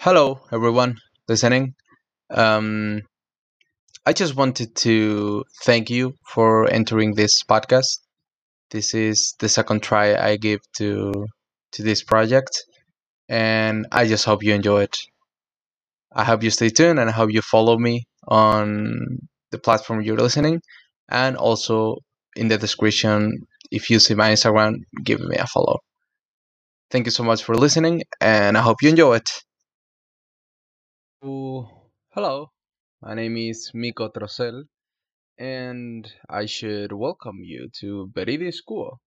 Hello, everyone listening. Um, I just wanted to thank you for entering this podcast. This is the second try I give to to this project, and I just hope you enjoy it. I hope you stay tuned, and I hope you follow me on the platform you're listening, and also in the description. If you see my Instagram, give me a follow. Thank you so much for listening, and I hope you enjoy it. Hello. My name is Miko Trocel, and I should welcome you to Beridi School,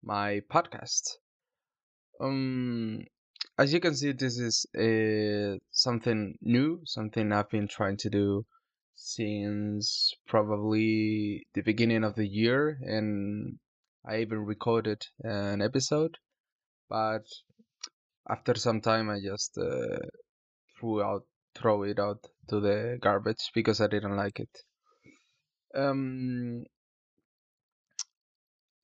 my podcast. Um, as you can see, this is uh, something new, something I've been trying to do since probably the beginning of the year, and I even recorded an episode, but after some time, I just uh, threw out throw it out to the garbage because I didn't like it. Um,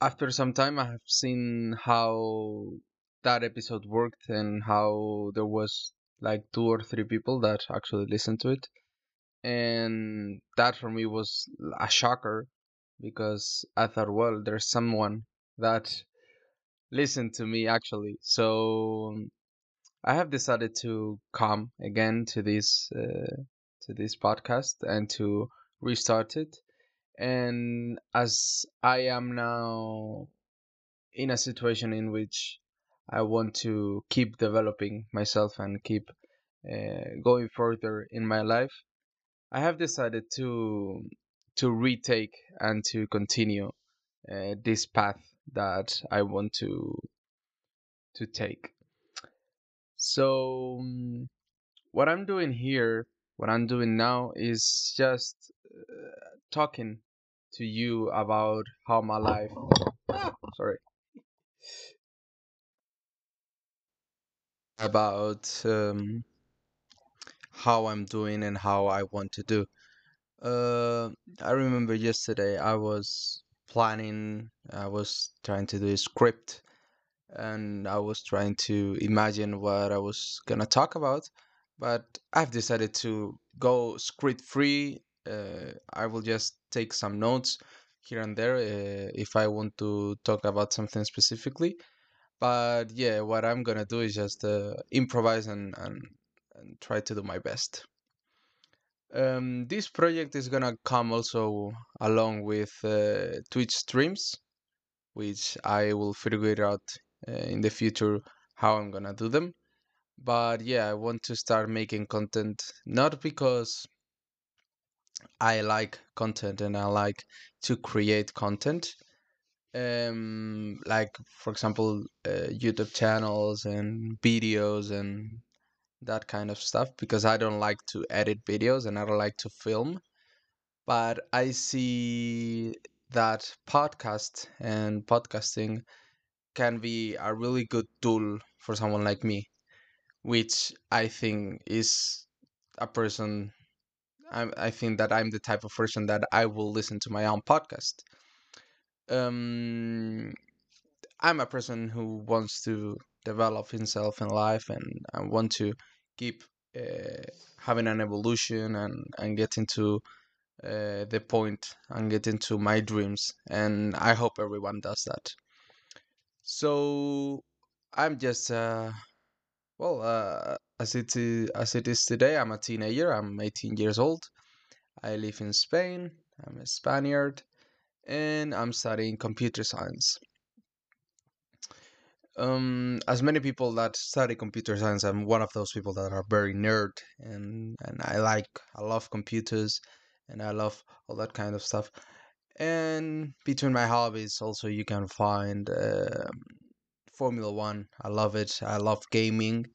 after some time, I have seen how that episode worked and how there was like two or three people that actually listened to it, and that for me was a shocker because I thought, well, there's someone that listened to me actually. So I have decided to come again to this uh, to this podcast and to restart it. And as I am now in a situation in which I want to keep developing myself and keep uh, going further in my life, I have decided to to retake and to continue uh, this path that I want to to take. So um, what I'm doing here, what I'm doing now is just uh, talking to you about how my life, sorry, about um, how I'm doing and how I want to do. Uh, I remember yesterday I was planning, I was trying to do a script and I was trying to imagine what I was gonna talk about, but I've decided to go script free. Uh, I will just take some notes here and there uh, if I want to talk about something specifically. But yeah, what I'm gonna do is just uh, improvise and, and and try to do my best. Um, this project is gonna come also along with uh, Twitch streams, which I will figure out in the future how I'm gonna do them. But yeah, I want to start making content not because I like content and I like to create content. Um, like for example, uh, YouTube channels and videos and that kind of stuff because I don't like to edit videos and I don't like to film. But I see that podcast and podcasting can be a really good tool for someone like me, which I think is a person. I, I think that I'm the type of person that I will listen to my own podcast. Um, I'm a person who wants to develop himself in life and I want to keep uh, having an evolution and, and getting to uh, the point and getting to my dreams. And I hope everyone does that. So I'm just uh, well uh, as it is, as it is today. I'm a teenager. I'm 18 years old. I live in Spain. I'm a Spaniard, and I'm studying computer science. Um, as many people that study computer science, I'm one of those people that are very nerd, and and I like I love computers, and I love all that kind of stuff. And between my hobbies, also you can find uh, Formula One. I love it. I love gaming,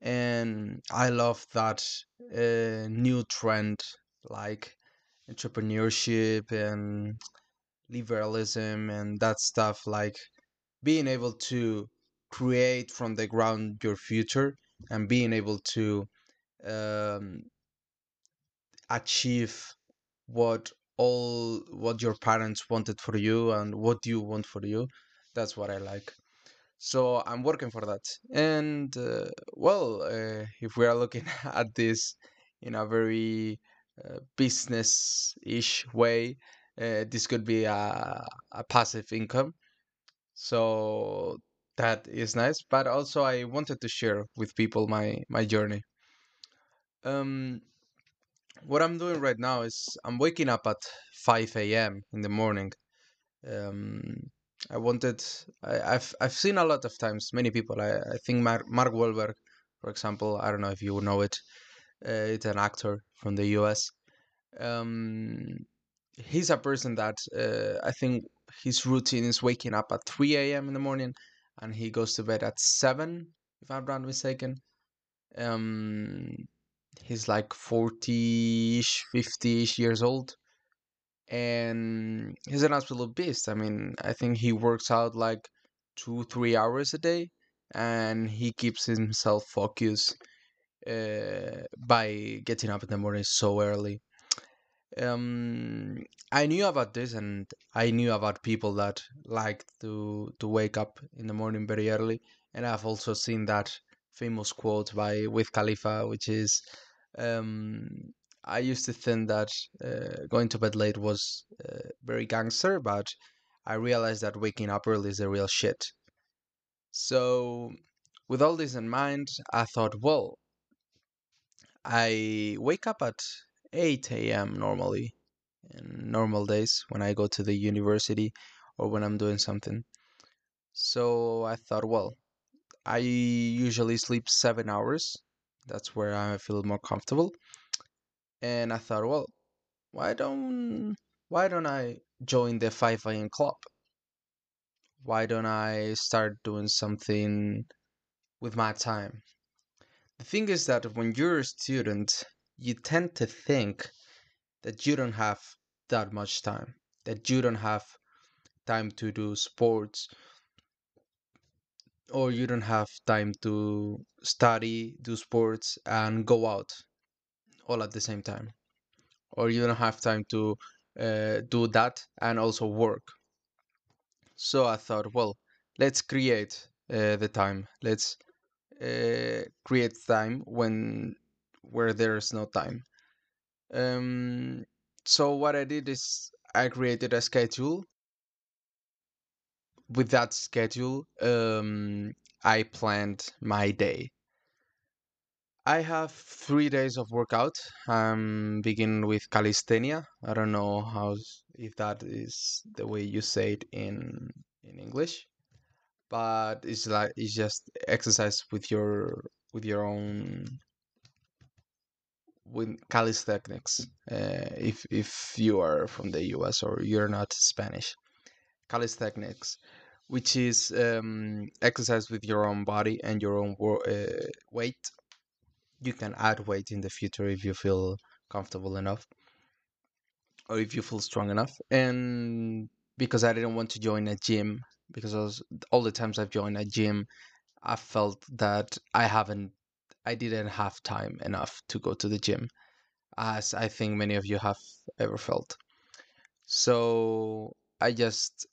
and I love that uh, new trend like entrepreneurship and liberalism and that stuff. Like being able to create from the ground your future and being able to um, achieve what all what your parents wanted for you and what you want for you that's what i like So I'm working for that. And uh, well, uh, if we are looking at this in a very uh, business-ish way, uh, this could be a, a passive income. So that is nice. But also, I wanted to share with people my my journey. Um, what I'm doing right now is I'm waking up at 5 a.m. in the morning. Um, I wanted. I, have I've seen a lot of times many people. I, I think Mark, Mark Wahlberg, for example. I don't know if you know it. Uh, it's an actor from the U.S. Um, he's a person that uh, I think his routine is waking up at 3 a.m. in the morning, and he goes to bed at seven, if I'm not mistaken. Um, he's like 40-ish, 50-ish years old and he's an absolute beast. I mean, I think he works out like two, three hours a day, and he keeps himself focused uh, by getting up in the morning so early. Um, I knew about this, and I knew about people that like to to wake up in the morning very early, and I've also seen that famous quote by Wiz Khalifa, which is um, I used to think that uh, going to bed late was uh, very gangster, but I realized that waking up early is the real shit. So, with all this in mind, I thought, well, I wake up at 8 a.m. normally in normal days when I go to the university or when I'm doing something. So I thought, well, I usually sleep seven hours. That's where I feel more comfortable and I thought, well, why don't why don't I join the 5 a.m. club? Why don't I start doing something with my time? The thing is that when you're a student, you tend to think that you don't have that much time, that you don't have time to do sports, or you don't have time to study, do sports, and go out all at the same time. Or you don't have time to uh, do that and also work. So i thought well let's create uh, the time. Let's uh, create time when where there's no time. Um, so what i did is i created a schedule with that schedule um, i planned my day I have three days of workout. I'm beginning with calisthenia. I don't know how if that is the way you say it in in English, but it's like it's just exercise with your with your own with calisthenics. Uh, if if you are from the U.S. or you're not Spanish, calisthenics, which is um, exercise with your own body and your own uh, weight. You can add weight in the future if you feel comfortable enough or if you feel strong enough. And because i didn't want to join a gym because was, all the times i've joined a gym i felt that i haven't i didn't have time enough to go to the gym as i think many of you have ever felt. So i just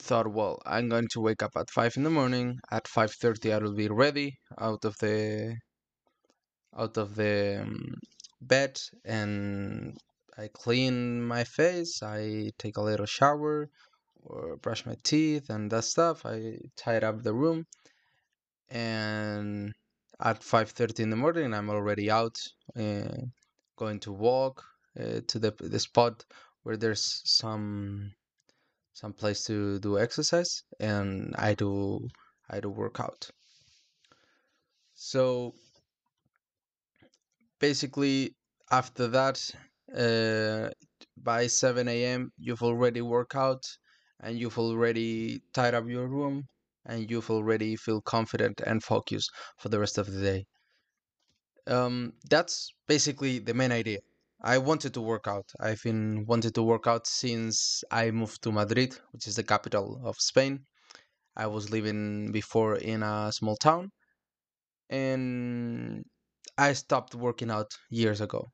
thought well i'm going to wake up at 5 in the morning. At 5.30 i will be ready out of the out of the um, bed and i clean my face. I take a little shower or brush my teeth and that stuff. I tied up the room. And at 5.30 in the morning i'm already out uh, going to walk uh, to the, the spot where there's some some place to do exercise and I do I do workout. So basically after that uh, by 7 a.m. you've already worked out and you've already tied up your room and you've already feel confident and focused for the rest of the day. Um, that's basically the main idea. I wanted to work out. I've been wanted to work out since I moved to Madrid, which is the capital of Spain. I was living before in a small town, and I stopped working out years ago.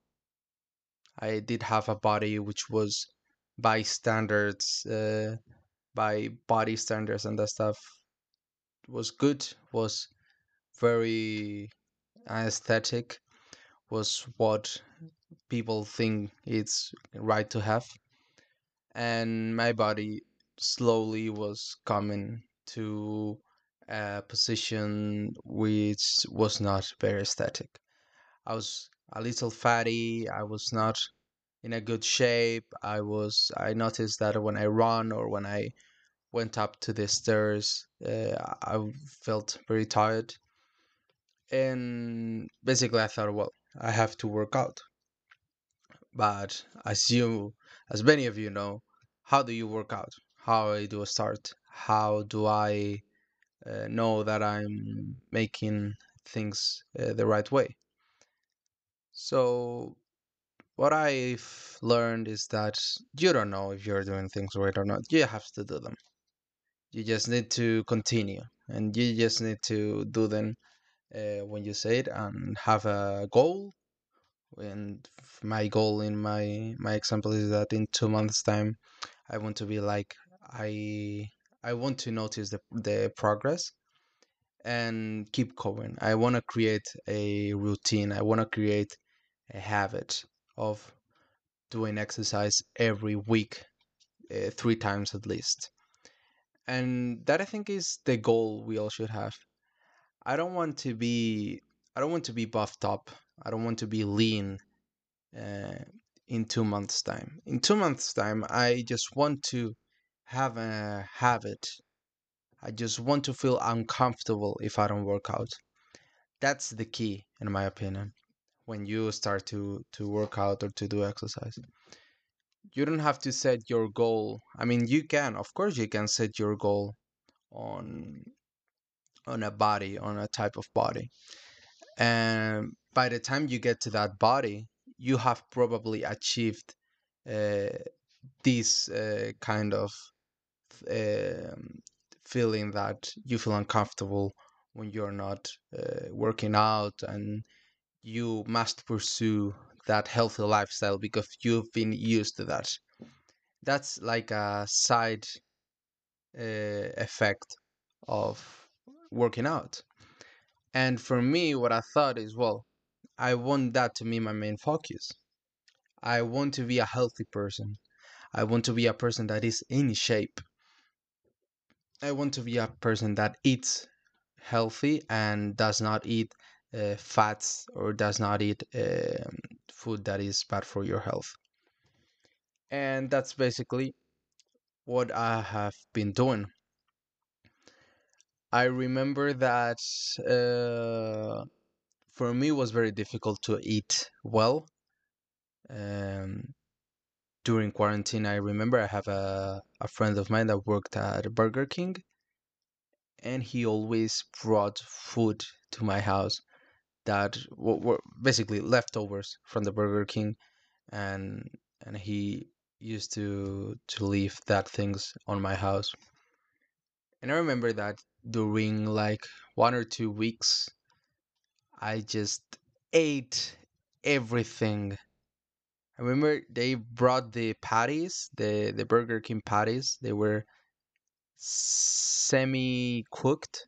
I did have a body which was by standards, uh, by body standards and that stuff, was good, was very aesthetic, was what people think it's right to have, and my body slowly was coming to a position which was not very aesthetic. I was a little fatty. I was not in a good shape. I was. I noticed that when I run or when I went up to the stairs, uh, I felt very tired. And basically, I thought, well, I have to work out. But as you, as many of you know, how do you work out? How I do I start? How do I uh, know that I'm making things uh, the right way? So what I've learned is that you don't know if you're doing things right or not. You have to do them. You just need to continue, and you just need to do them uh, when you say it and have a goal. And my goal in my my example is that in two months' time, I want to be like I I want to notice the the progress and keep going. I want to create a routine. I want to create a habit of doing exercise every week, uh, three times at least. And that I think is the goal we all should have. I don't want to be I don't want to be buffed up. I don't want to be lean uh, in two months' time. In two months' time, I just want to have a habit. I just want to feel uncomfortable if I don't work out. That's the key, in my opinion, when you start to to work out or to do exercise. You don't have to set your goal. I mean, you can, of course, you can set your goal on on a body, on a type of body. And by the time you get to that body, you have probably achieved uh, this uh, kind of um, feeling that you feel uncomfortable when you're not uh, working out and you must pursue that healthy lifestyle because you've been used to that. That's like a side uh, effect of working out. And for me, what I thought is, well, I want that to be my main focus. I want to be a healthy person. I want to be a person that is in shape. I want to be a person that eats healthy and does not eat uh, fats or does not eat um, food that is bad for your health. And that's basically what I have been doing. I remember that uh, for me it was very difficult to eat well. Um, during quarantine, I remember I have a, a friend of mine that worked at Burger King, and he always brought food to my house that were basically leftovers from the Burger King, and and he used to to leave that things on my house. And I remember that during like one or two weeks, I just ate everything. I remember they brought the patties, the the Burger King patties. They were semi cooked.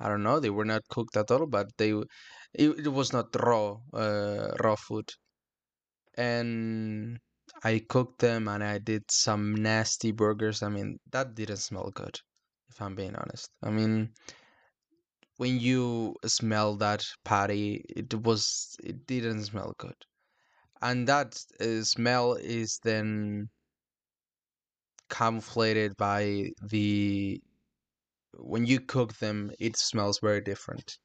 I don't know. They were not cooked at all, but they it, it was not raw uh, raw food. And I cooked them and I did some nasty burgers. I mean, that didn't smell good, if I'm being honest. I mean, when you smell that patty, it was it didn't smell good. And that uh, smell is then camouflated by the when you cook them, it smells very different.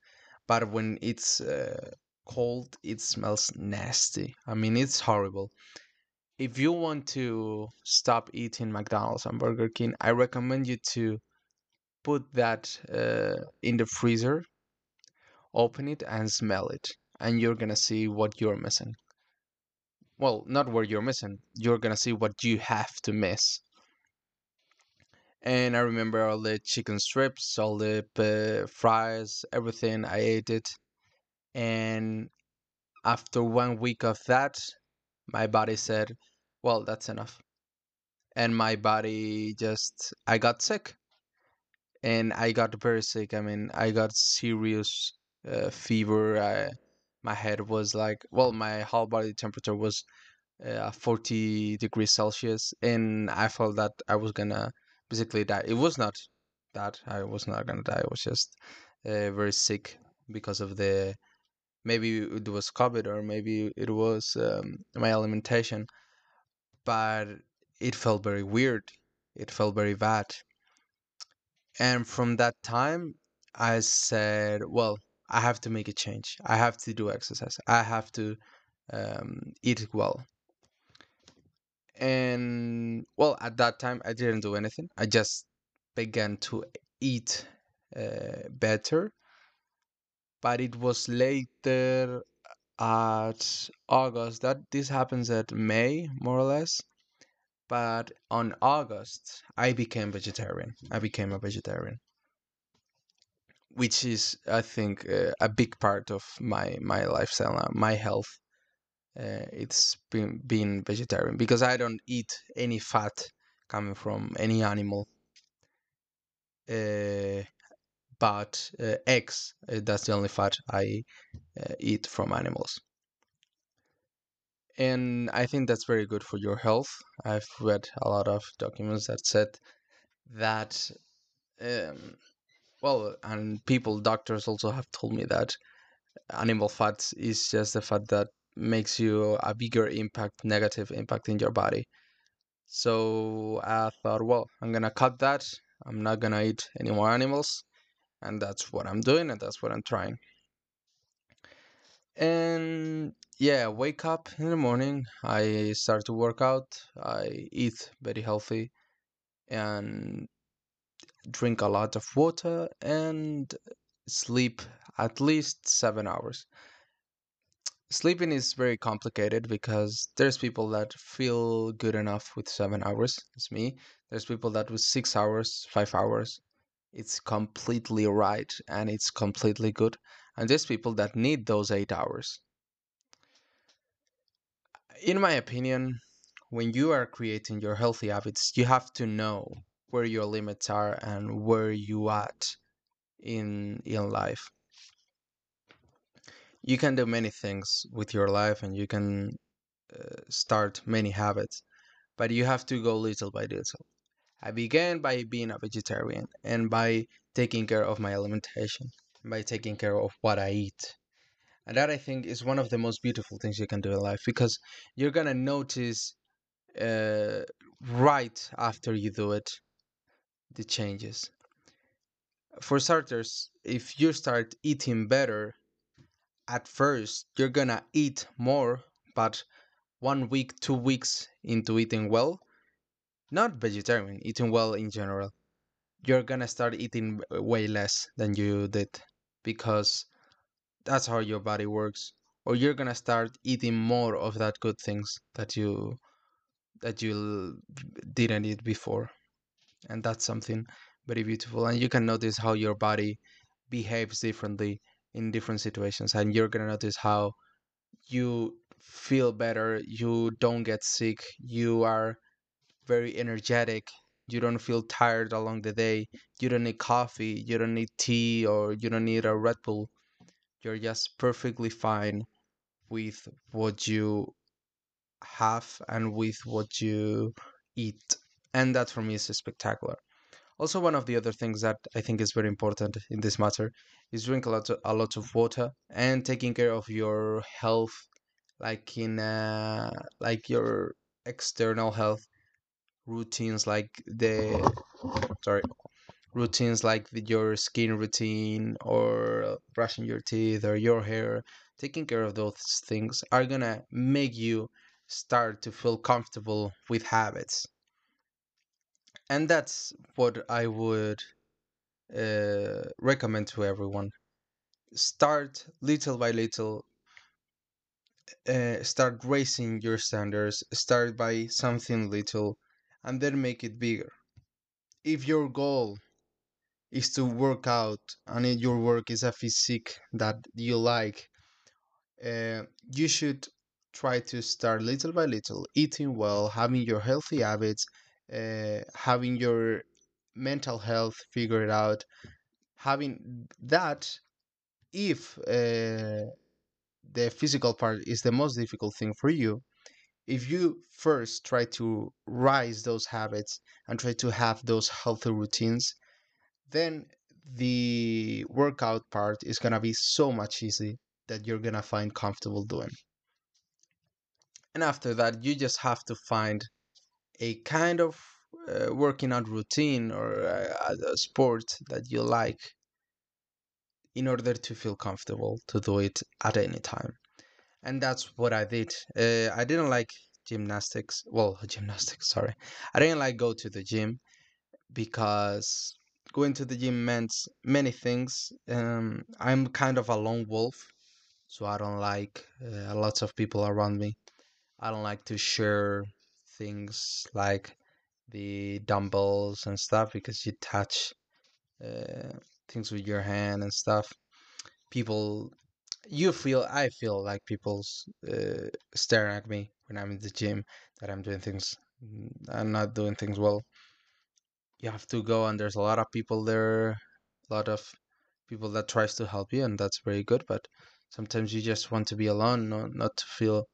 But when it's uh, cold, it smells nasty. I mean, it's horrible. If you want to stop eating McDonald's and Burger King, I recommend you to put that uh, in the freezer, open it, and smell it. And you're gonna see what you're missing. Well, not what you're missing. You're gonna see what you have to miss. And I remember all the chicken strips, all the uh, fries, everything. I ate it. And after one week of that, my body said, well, that's enough. And my body just, I got sick. And I got very sick. I mean, I got serious uh, fever. I, my head was like, well, my whole body temperature was uh, 40 degrees Celsius, and I felt that I was gonna basically die. It was not that I was not gonna die. I was just uh, very sick because of the maybe it was COVID or maybe it was um, my alimentation, but it felt very weird. It felt very bad. And from that time, I said, well, I have to make a change. I have to do exercise. I have to um, eat well. And well, at that time, I didn't do anything. I just began to eat uh, better. But it was later at August that this happens at May, more or less. But on August, I became vegetarian. I became a vegetarian, which is, I think, uh, a big part of my my lifestyle my health. Uh, it's been being vegetarian because I don't eat any fat coming from any animal. Uh, but uh, eggs, uh, that's the only fat I uh, eat from animals. And I think that's very good for your health. I've read a lot of documents that said that, um, well, and people, doctors also have told me that animal fat is just the fat that makes you a bigger impact, negative impact in your body. So I thought, well, I'm gonna cut that. I'm not gonna eat any more animals, and that's what I'm doing, and that's what I'm trying. And yeah, wake up in the morning. I start to work out. I eat very healthy and drink a lot of water and sleep at least seven hours. Sleeping is very complicated because there's people that feel good enough with seven hours. It's me. There's people that with six hours, five hours, it's completely right and it's completely good. And there's people that need those eight hours. In my opinion, when you are creating your healthy habits, you have to know where your limits are and where you at in in life. You can do many things with your life and you can uh, start many habits, but you have to go little by little. I began by being a vegetarian and by taking care of my alimentation, by taking care of what I eat. And that I think is one of the most beautiful things you can do in life because you're gonna notice uh, right after you do it the changes. For starters, if you start eating better, at first you're gonna eat more, but one week, two weeks into eating well, not vegetarian, eating well in general, you're gonna start eating way less than you did because that's how your body works. Or you're gonna start eating more of that good things that you that you didn't eat before. And that's something very beautiful. And you can notice how your body behaves differently in different situations. And you're gonna notice how you feel better, you don't get sick, you are very energetic. You don't feel tired along the day. You don't need coffee. You don't need tea or you don't need a Red Bull. You're just perfectly fine with what you have and with what you eat. And that for me is spectacular. Also, one of the other things that I think is very important in this matter is drink a lot of, a lot of water and taking care of your health, like in uh, like your external health routines like the sorry routines like the, your skin routine or brushing your teeth or your hair taking care of those things are gonna make you start to feel comfortable with habits. And that's what i would uh, recommend to everyone. Start little by little uh, start raising your standards start by something little and then make it bigger. If your goal is to work out and if your work is a physique that you like, uh, you should try to start little by little, eating well, having your healthy habits, uh, having your mental health figured out, having that, if uh, the physical part is the most difficult thing for you, if you first try to rise those habits and try to have those healthy routines, then the workout part is gonna be so much easy that you're gonna find comfortable doing. And after that, you just have to find a kind of uh, working out routine or uh, a sport that you like in order to feel comfortable to do it at any time. And that's what I did. Uh, I didn't like gymnastics. Well, gymnastics, sorry. I didn't like go to the gym because going to the gym meant many things. Um, I'm kind of a lone wolf, so I don't like uh, lots of people around me. I don't like to share things like the dumbbells and stuff because you touch uh, things with your hand and stuff. People, you feel, I feel like people's uh, staring at me when I'm in the gym that I'm doing things, mm, I'm not doing things well. You have to go, and there's a lot of people there, a lot of people that tries to help you, and that's very good. But sometimes you just want to be alone, not, not to feel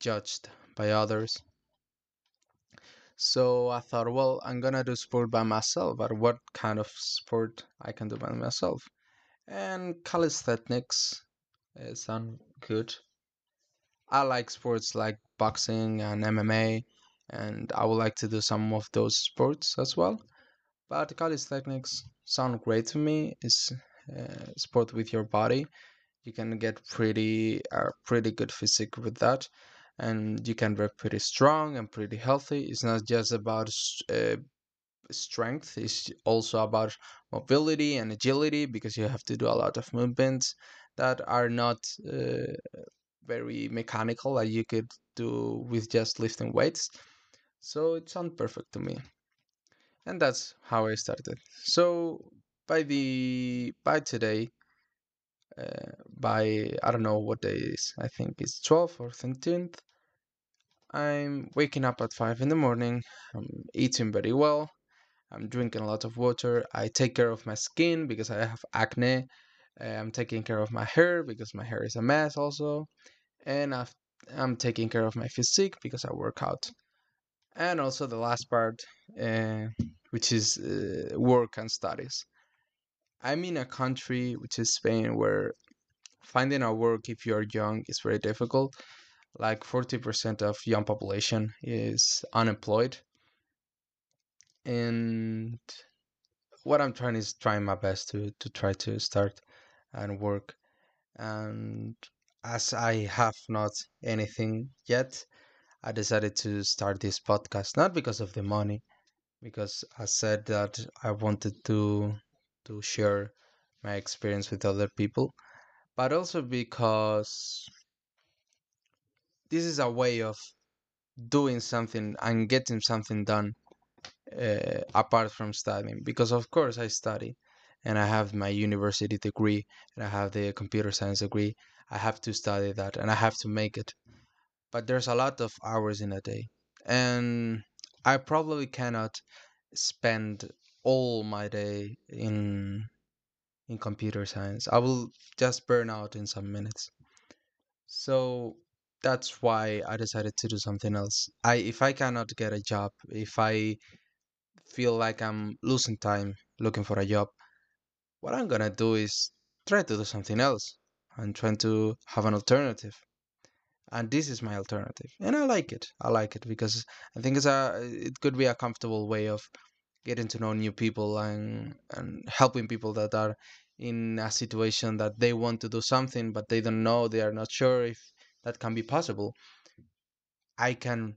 judged by others. So I thought, well, I'm gonna do sport by myself, but what kind of sport I can do by myself? And calisthenics uh, sound good. I like sports like boxing and MMA, and I would like to do some of those sports as well. But calisthenics sound great to me. It's uh, sport with your body. You can get pretty uh, pretty good physique with that, and you can be pretty strong and pretty healthy. It's not just about uh, strength; it's also about mobility and agility because you have to do a lot of movements that are not uh, very mechanical that you could do with just lifting weights. So it sounds perfect to me. And that's how I started. So by the by today, uh, by I don't know what day it is. I think it's 12th or 13th. I'm waking up at 5 in the morning. I'm eating very well. I'm drinking a lot of water. I take care of my skin because I have acne. I'm taking care of my hair because my hair is a mess also. And I've, I'm taking care of my physique because I work out. And also the last part, uh, which is uh, work and studies. I'm in a country, which is Spain, where finding a work if you're young is very difficult. Like 40% of young population is unemployed. And what I'm trying is trying my best to, to try to start and work. And as I have not anything yet, I decided to start this podcast not because of the money, because I said that I wanted to to share my experience with other people, but also because this is a way of doing something and getting something done uh, apart from studying. Because of course I study and I have my university degree and I have the computer science degree. I have to study that and I have to make it. But there's a lot of hours in a day. And I probably cannot spend all my day in in computer science. I will just burn out in some minutes. So that's why I decided to do something else. I if I cannot get a job, if I feel like I'm losing time looking for a job, what I'm gonna do is try to do something else. I'm trying to have an alternative. And this is my alternative. And I like it. I like it because I think it's a it could be a comfortable way of getting to know new people and and helping people that are in a situation that they want to do something but they don't know they are not sure if that can be possible i can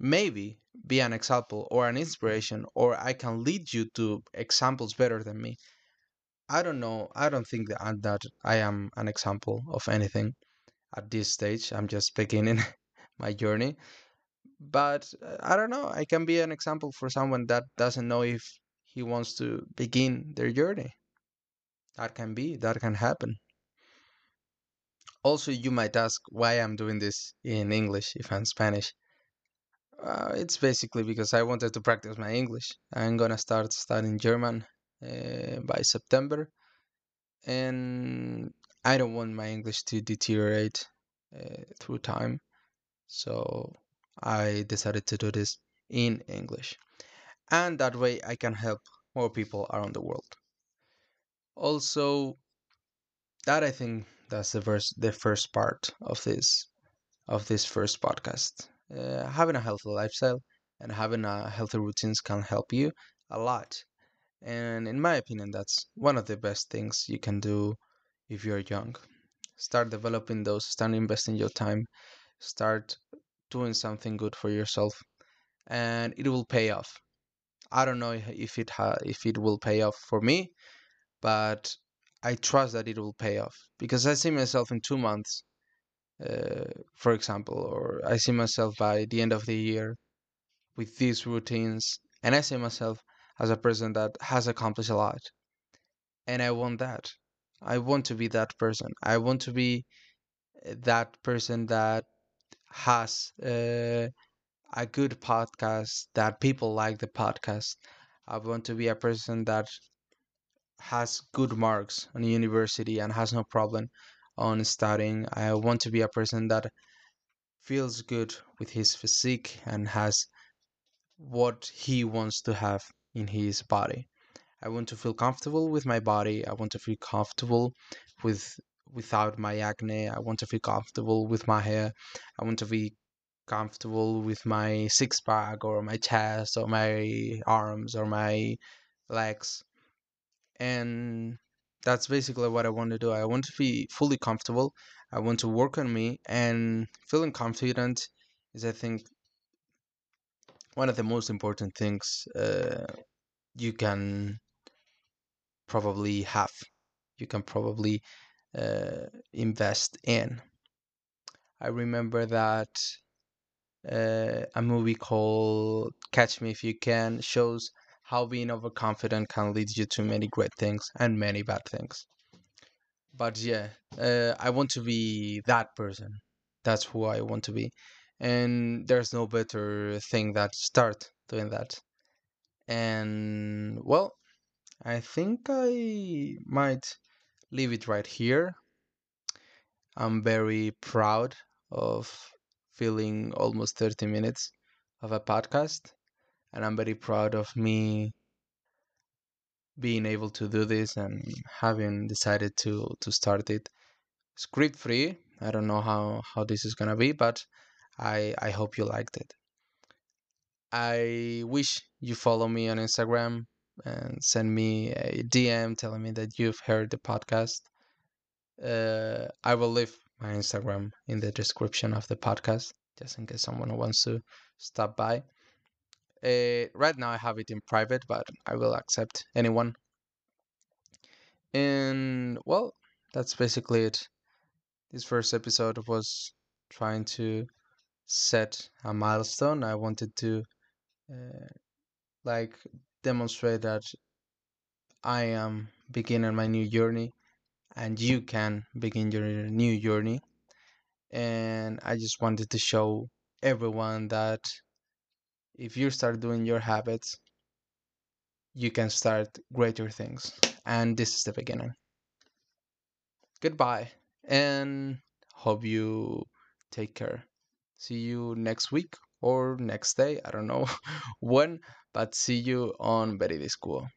maybe be an example or an inspiration or i can lead you to examples better than me i don't know i don't think that, I'm- that i am an example of anything at this stage i'm just beginning my journey but uh, I don't know. I can be an example for someone that doesn't know if he wants to begin their journey. That can be, that can happen. Also, you might ask why I'm doing this in English if I'm Spanish. Uh, it's basically because I wanted to practice my English. I'm gonna start studying German uh, by September, and I don't want my English to deteriorate uh, through time. So I decided to do this in English, and that way I can help more people around the world. Also, that I think that's the first the first part of this of this first podcast. Uh, having a healthy lifestyle and having a healthy routines can help you a lot. And in my opinion, that's one of the best things you can do if you're young. Start developing those, start investing your time, start doing something good for yourself, and it will pay off. I don't know if it ha- if it will pay off for me, but I trust that it will pay off because I see myself in two months uh, for example, or I see myself by the end of the year with these routines, and I see myself as a person that has accomplished a lot, and I want that. I want to be that person. I want to be uh, that person that has uh, a good podcast, that people like the podcast. I want to be a person that has good marks on university and has no problem on studying. I want to be a person that feels good with his physique and has what he wants to have in his body. I want to feel comfortable with my body. I want to feel comfortable with without my acne. I want to feel comfortable with my hair. I want to be comfortable with my six pack or my chest or my arms or my legs. And that's basically what I want to do. I want to be fully comfortable. I want to work on me and feeling confident is I think one of the most important things uh, you can probably have. You can probably uh, invest in. I remember that uh, a movie called Catch Me If You Can shows how being overconfident can lead you to many great things and many bad things. But yeah, uh, I want to be that person. That's who I want to be. And there's no better thing that start doing that. And well, I think I might leave it right here. I'm very proud of filling almost 30 minutes of a podcast, and I'm very proud of me being able to do this and having decided to to start it script free. I don't know how how this is gonna be, but I I hope you liked it. I wish you follow me on Instagram and send me a DM telling me that you've heard the podcast. Uh, I will leave my Instagram in the description of the podcast just in case someone wants to stop by. Uh, right now I have it in private, but I will accept anyone. And well, that's basically it. This first episode was trying to set a milestone. I wanted to uh, like demonstrate that I am beginning my new journey and you can begin your new journey. And I just wanted to show everyone that if you start doing your habits, you can start greater things. And this is the beginning. Goodbye and hope you take care. See you next week or next day. I don't know when, but see you on School.